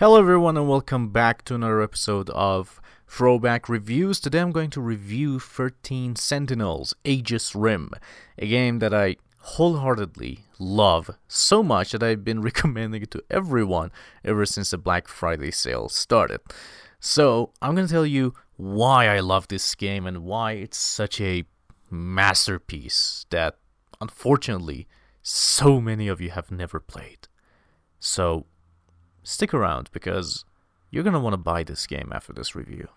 Hello, everyone, and welcome back to another episode of Throwback Reviews. Today I'm going to review 13 Sentinels Aegis Rim, a game that I wholeheartedly love so much that I've been recommending it to everyone ever since the Black Friday sale started. So, I'm going to tell you why I love this game and why it's such a masterpiece that unfortunately so many of you have never played. So, stick around because you're going to want to buy this game after this review.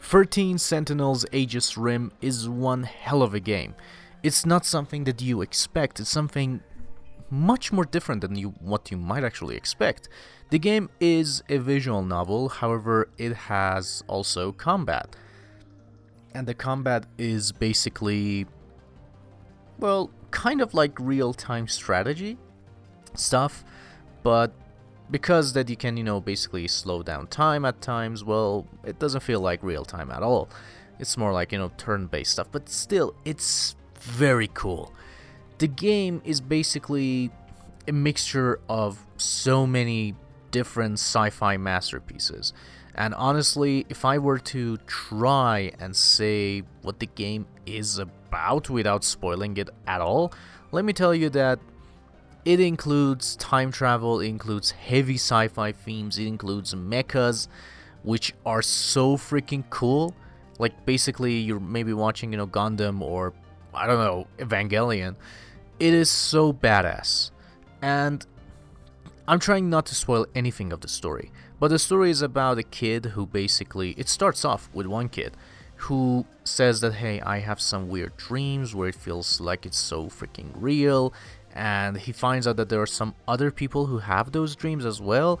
Thirteen Sentinels Aegis Rim is one hell of a game. It's not something that you expect, it's something much more different than you what you might actually expect. The game is a visual novel, however, it has also combat. And the combat is basically well, kind of like real-time strategy stuff, but because that you can, you know, basically slow down time at times, well, it doesn't feel like real time at all. It's more like, you know, turn-based stuff, but still it's very cool. The game is basically a mixture of so many different sci fi masterpieces. And honestly, if I were to try and say what the game is about without spoiling it at all, let me tell you that it includes time travel, it includes heavy sci fi themes, it includes mechas, which are so freaking cool. Like, basically, you're maybe watching, you know, Gundam or I don't know, Evangelion. It is so badass. And I'm trying not to spoil anything of the story, but the story is about a kid who basically it starts off with one kid who says that hey, I have some weird dreams where it feels like it's so freaking real and he finds out that there are some other people who have those dreams as well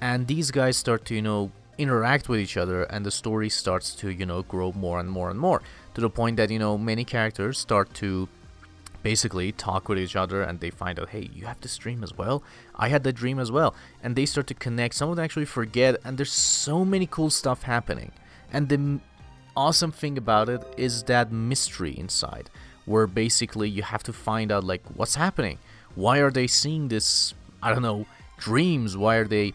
and these guys start to, you know, interact with each other and the story starts to, you know, grow more and more and more to the point that, you know, many characters start to basically talk with each other and they find out hey you have this dream as well. I had that dream as well. And they start to connect. Some of them actually forget. And there's so many cool stuff happening. And the awesome thing about it is that mystery inside where basically you have to find out like what's happening? Why are they seeing this i don't know dreams? Why are they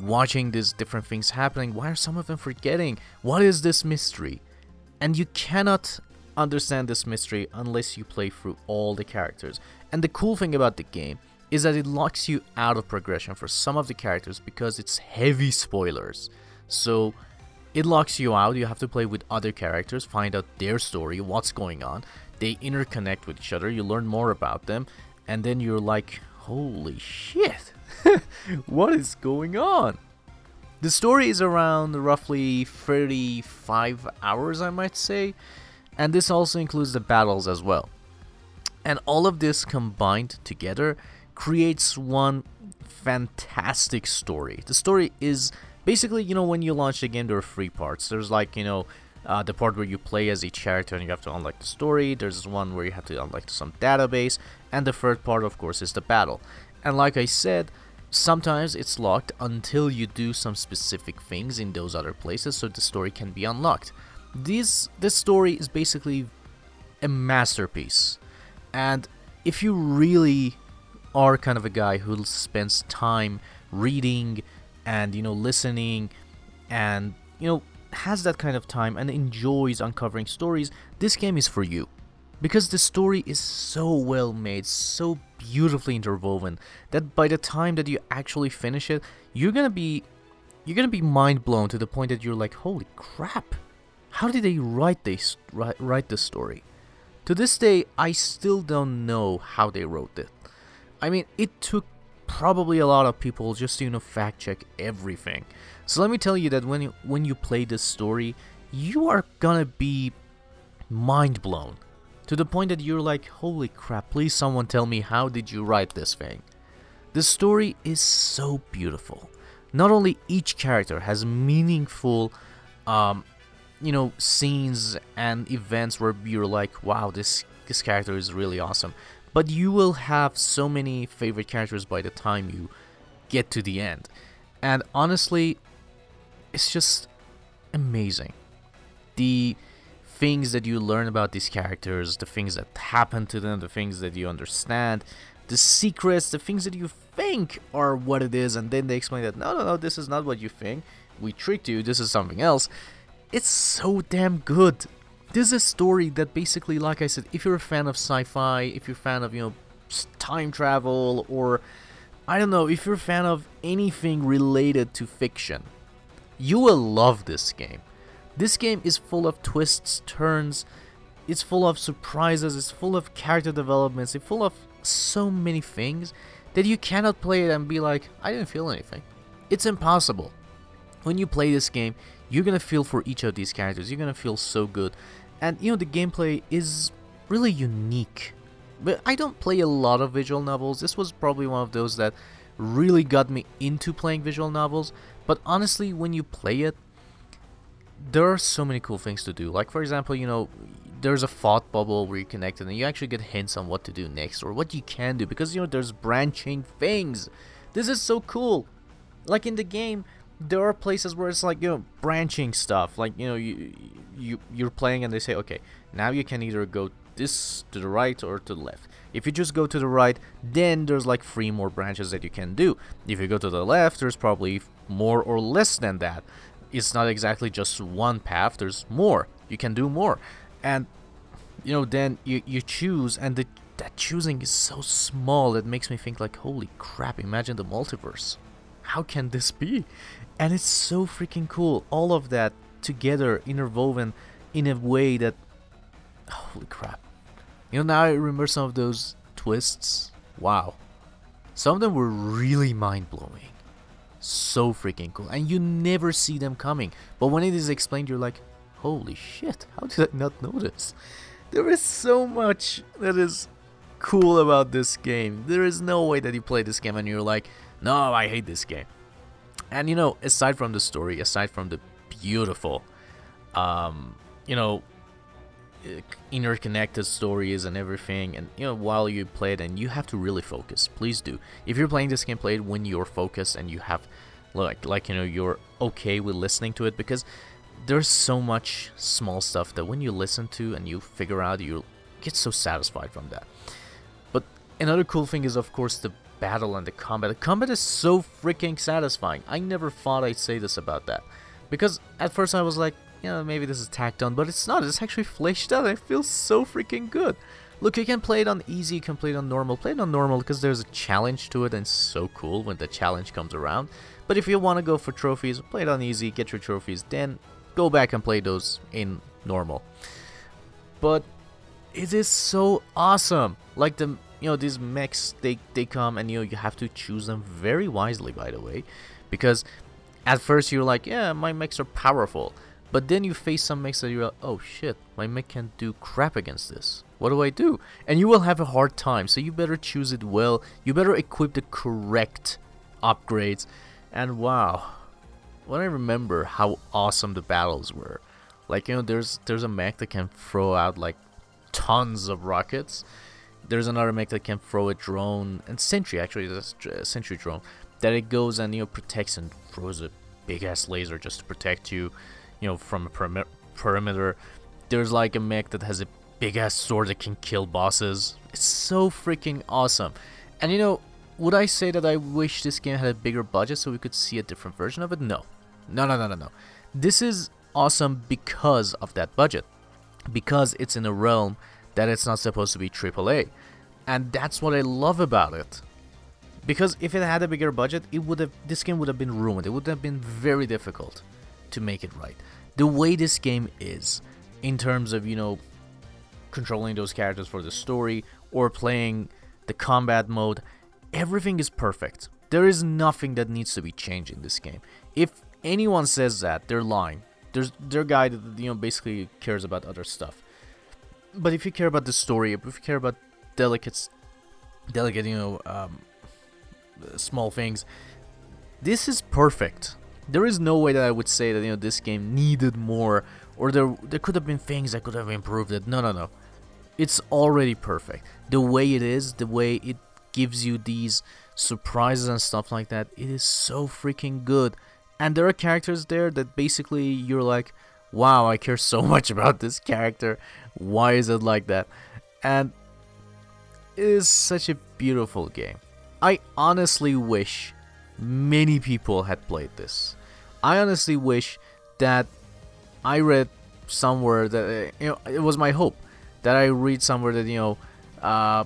watching these different things happening? Why are some of them forgetting? What is this mystery? And you cannot understand this mystery unless you play through all the characters. And the cool thing about the game is that it locks you out of progression for some of the characters because it's heavy spoilers. So it locks you out. You have to play with other characters, find out their story, what's going on. They interconnect with each other, you learn more about them, and then you're like, holy shit, what is going on? The story is around roughly 35 hours, I might say and this also includes the battles as well. And all of this combined together creates one fantastic story. The story is basically, you know, when you launch the game, there are three parts. There's like, you know, uh, the part where you play as a character and you have to unlock the story. There's one where you have to unlock some database. And the third part, of course, is the battle. And like I said, sometimes it's locked until you do some specific things in those other places so the story can be unlocked this this story is basically a masterpiece. And if you really are kind of a guy who spends time reading and you know listening and you know has that kind of time and enjoys uncovering stories this game is for you. Because the story is so well made so beautifully interwoven that by the time that you actually finish it you're gonna be you're gonna be mind blown to the point that you're like holy crap how did they write this write, write this story? To this day, I still don't know how they wrote it. I mean, it took probably a lot of people just to you know fact check everything. So let me tell you that when you, when you play this story, you are gonna be mind blown to the point that you're like, holy crap! Please, someone tell me how did you write this thing? The story is so beautiful. Not only each character has meaningful um, you know scenes and events where you're like wow this this character is really awesome but you will have so many favorite characters by the time you get to the end. And honestly, it's just amazing. The things that you learn about these characters, the things that happen to them, the things that you understand, the secrets, the things that you think are what it is, and then they explain that no, no, no, this is not what you think. We tricked you. This is something else. It's so damn good. This is a story that basically, like I said, if you're a fan of sci-fi, if you're a fan of you know time travel, or I don't know, if you're a fan of anything related to fiction, you will love this game. This game is full of twists, turns, it's full of surprises, it's full of character developments, it's full of so many things that you cannot play it and be like, I didn't feel anything. It's impossible. When you play this game, you're gonna feel for each of these characters, you're gonna feel so good. And you know, the gameplay is really unique. But I don't play a lot of visual novels. This was probably one of those that really got me into playing visual novels. But honestly, when you play it, there are so many cool things to do. Like for example, you know, there's a thought bubble where you connect and you actually get hints on what to do next or what you can do because you know there's branching things. This is so cool. Like in the game, there are places where it's like you know branching stuff. Like you know you you you're playing and they say okay now you can either go this to the right or to the left. If you just go to the right, then there's like three more branches that you can do. If you go to the left, there's probably more or less than that it's not exactly just one path there's more you can do more and you know then you, you choose and the, that choosing is so small it makes me think like holy crap imagine the multiverse how can this be? And it's so freaking cool all of that together interwoven in a way that holy crap. You know now i remember some of those twists. Wow. Some of them were really mind-blowing. So freaking cool. And you never see them coming. But when it is explained you're like holy shit how did i not notice? There is so much that is cool about this game. There is no way that you play this game and you're like no i hate this game. And you know aside from the story aside from the beautiful um you know interconnected stories and everything and you know while you play it and you have to really focus please do. If you're playing this game play it when you're focused and you have like like you know you're okay with listening to it because there's so much small stuff that when you listen to and you figure out you get so satisfied from that. But another cool thing is of course the battle and the combat the combat is so freaking satisfying i never thought i'd say this about that because at first i was like you know, maybe this is tacked on, but it's not. It's actually fleshed out. It feels so freaking good. Look, you can play it on easy, you can play it on normal. Play it on normal because there's a challenge to it and it's so cool when the challenge comes around. But if you want to go for trophies, play it on easy, get your trophies, then go back and play those in normal. But it is so awesome. Like the you know these mechs they they come and you know you have to choose them very wisely by the way because at first you're like yeah my mechs are powerful but then you face some mechs that you're like, oh shit, my mech can't do crap against this. What do I do? And you will have a hard time, so you better choose it well. You better equip the correct upgrades. And wow, when I remember how awesome the battles were, like you know, there's there's a mech that can throw out like tons of rockets. There's another mech that can throw a drone, and Sentry actually, that's a Sentry drone that it goes and you know protects and throws a big ass laser just to protect you you know, from a peri- perimeter. There's like a mech that has a big ass sword that can kill bosses. It's so freaking awesome. And you know, would I say that I wish this game had a bigger budget so we could see a different version of it? No. No, no, no, no, no. This is awesome because of that budget. Because it's in a realm that it's not supposed to be AAA. And that's what I love about it. Because if it had a bigger budget, it would have this game would have been ruined. It would have been very difficult to make it right. The way this game is, in terms of, you know, controlling those characters for the story or playing the combat mode, everything is perfect. There is nothing that needs to be changed in this game. If anyone says that, they're lying. There's their guy that you know basically cares about other stuff. But if you care about the story, if you care about delicate, delicate, you know, um, small things, this is perfect there is no way that I would say that you know this game needed more or there there could have been things that could have improved it. No, no, no. It's already perfect. The way it is, the way it gives you these surprises and stuff like that. It is so freaking good. And there are characters there that basically you're like, wow, I care so much about this character. Why is it like that? And it is such a beautiful game. I honestly wish many people had played this. I honestly wish that I read somewhere that uh, you know it was my hope that I read somewhere that you know uh,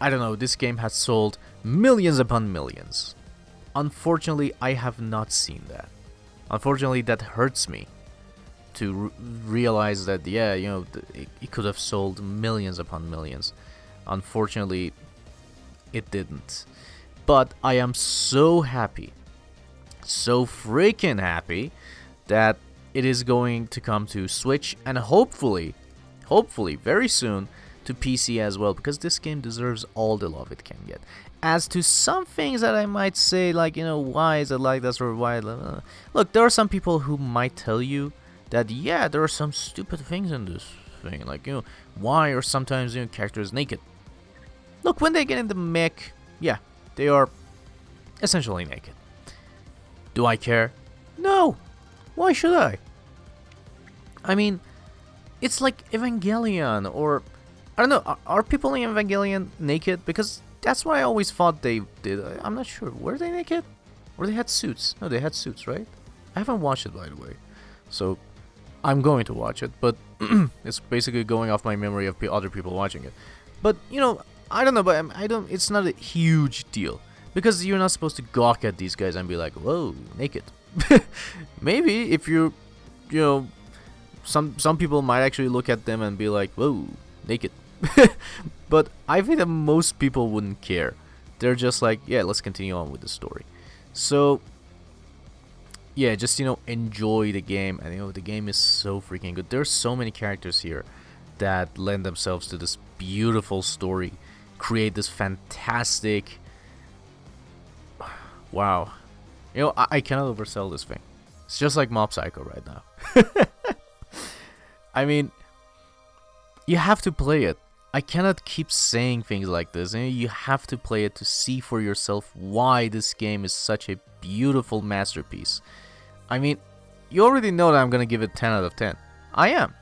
I don't know this game has sold millions upon millions. Unfortunately, I have not seen that. Unfortunately, that hurts me to realize that yeah, you know, it, it could have sold millions upon millions. Unfortunately, it didn't. But I am so happy, so freaking happy that it is going to come to Switch and hopefully, hopefully very soon to PC as well because this game deserves all the love it can get. As to some things that I might say, like, you know, why is it like this or why. Uh, look, there are some people who might tell you that, yeah, there are some stupid things in this thing. Like, you know, why are sometimes, you know, characters naked? Look, when they get in the mech, yeah, they are essentially naked. Do I care? No! Why should I? I mean, it's like Evangelion, or I don't know. Are, are, people in Evangelion naked? Because that's what I always thought they did. I'm not sure. Were they naked? Or they had suits? No, they had suits, right? I haven't watched it by the way, so I'm going to watch it. But it's basically going off my memory of other people watching it. But you know, I don't know, but um, I don't. It's not a huge deal because you're not supposed to gawk at these guys and be like, "Whoa, naked." Maybe if you, you know, some some people might actually look at them and be like, "Whoa, naked." but I think that most people wouldn't care. They're just like, "Yeah, let's continue on with the story." So, yeah, just you know, enjoy the game. And you know, the game is so freaking good. There's so many characters here that lend themselves to this beautiful story, create this fantastic. Wow, you know, I, I cannot oversell this thing. It's just like Mob Psycho right now. I mean, you have to play it. I cannot keep saying things like this. You have to play it to see for yourself why this game is such a beautiful masterpiece. I mean, you already know that I'm gonna give it 10 out of 10. I am.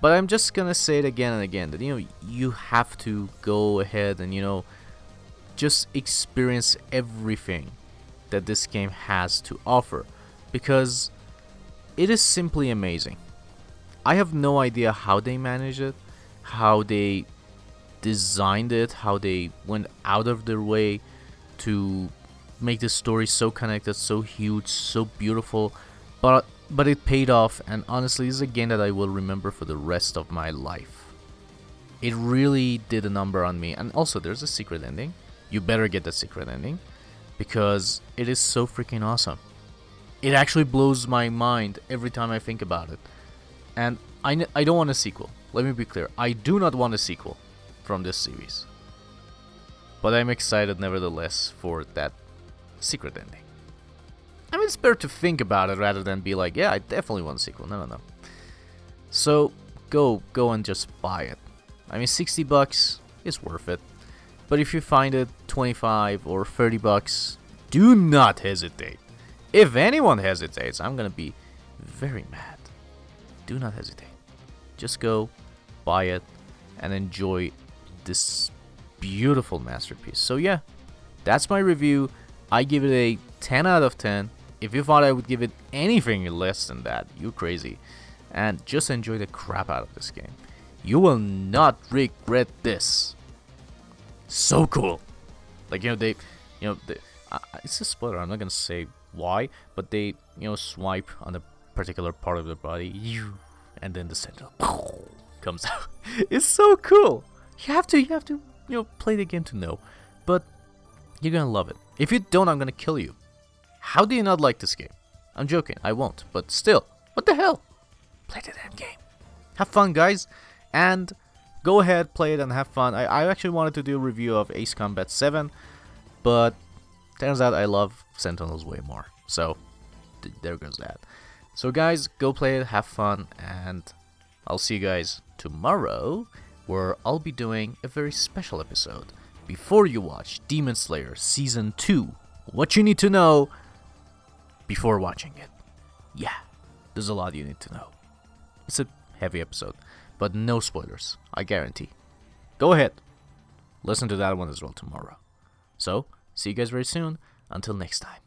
But I'm just gonna say it again and again that you know you have to go ahead and you know just experience everything that this game has to offer because it is simply amazing. I have no idea how they manage it, how they designed it, how they went out of their way to make the story so connected, so huge, so beautiful, but but it paid off and honestly this is a game that I will remember for the rest of my life. It really did a number on me and also there's a secret ending. You better get the secret ending because it is so freaking awesome. It actually blows my mind every time I think about it. And I I don't want a sequel. Let me be clear. I do not want a sequel from this series. But I'm excited nevertheless for that secret ending. I mean, it's better to think about it rather than be like, yeah, I definitely want a sequel. No, no, no. So go, go and just buy it. I mean, 60 bucks is worth it. But if you find it 25 or 30 bucks, do not hesitate. If anyone hesitates, I'm gonna be very mad. Do not hesitate. Just go, buy it, and enjoy this beautiful masterpiece. So, yeah, that's my review. I give it a 10 out of 10. If you thought I would give it anything less than that, you crazy. And just enjoy the crap out of this game. You will not regret this so cool. Like you know they, you know they, uh, it's a spoiler. I'm not gonna say why, but they you know swipe on a particular part of the body, you, and then the center comes out. it's so cool. You have to you have to you know play the game to know, but you're gonna love it. If you don't, I'm gonna kill you. How do you not like this game? I'm joking. I won't. But still, what the hell? Play the damn game. Have fun, guys, and go ahead, play it, and have fun. I, I actually wanted to do a review of Ace Combat 7, but turns out I love Sentinels way more. So th there goes that. So guys, go play it, have fun, and I'll see you guys tomorrow, where I'll be doing a very special episode before you watch Demon Slayer Season 2. What you need to know before watching it. Yeah, there's a lot you need to know. It's a heavy episode, but no spoilers, I guarantee. Go ahead, listen to that one as well tomorrow. So, see you guys very soon. Until next time.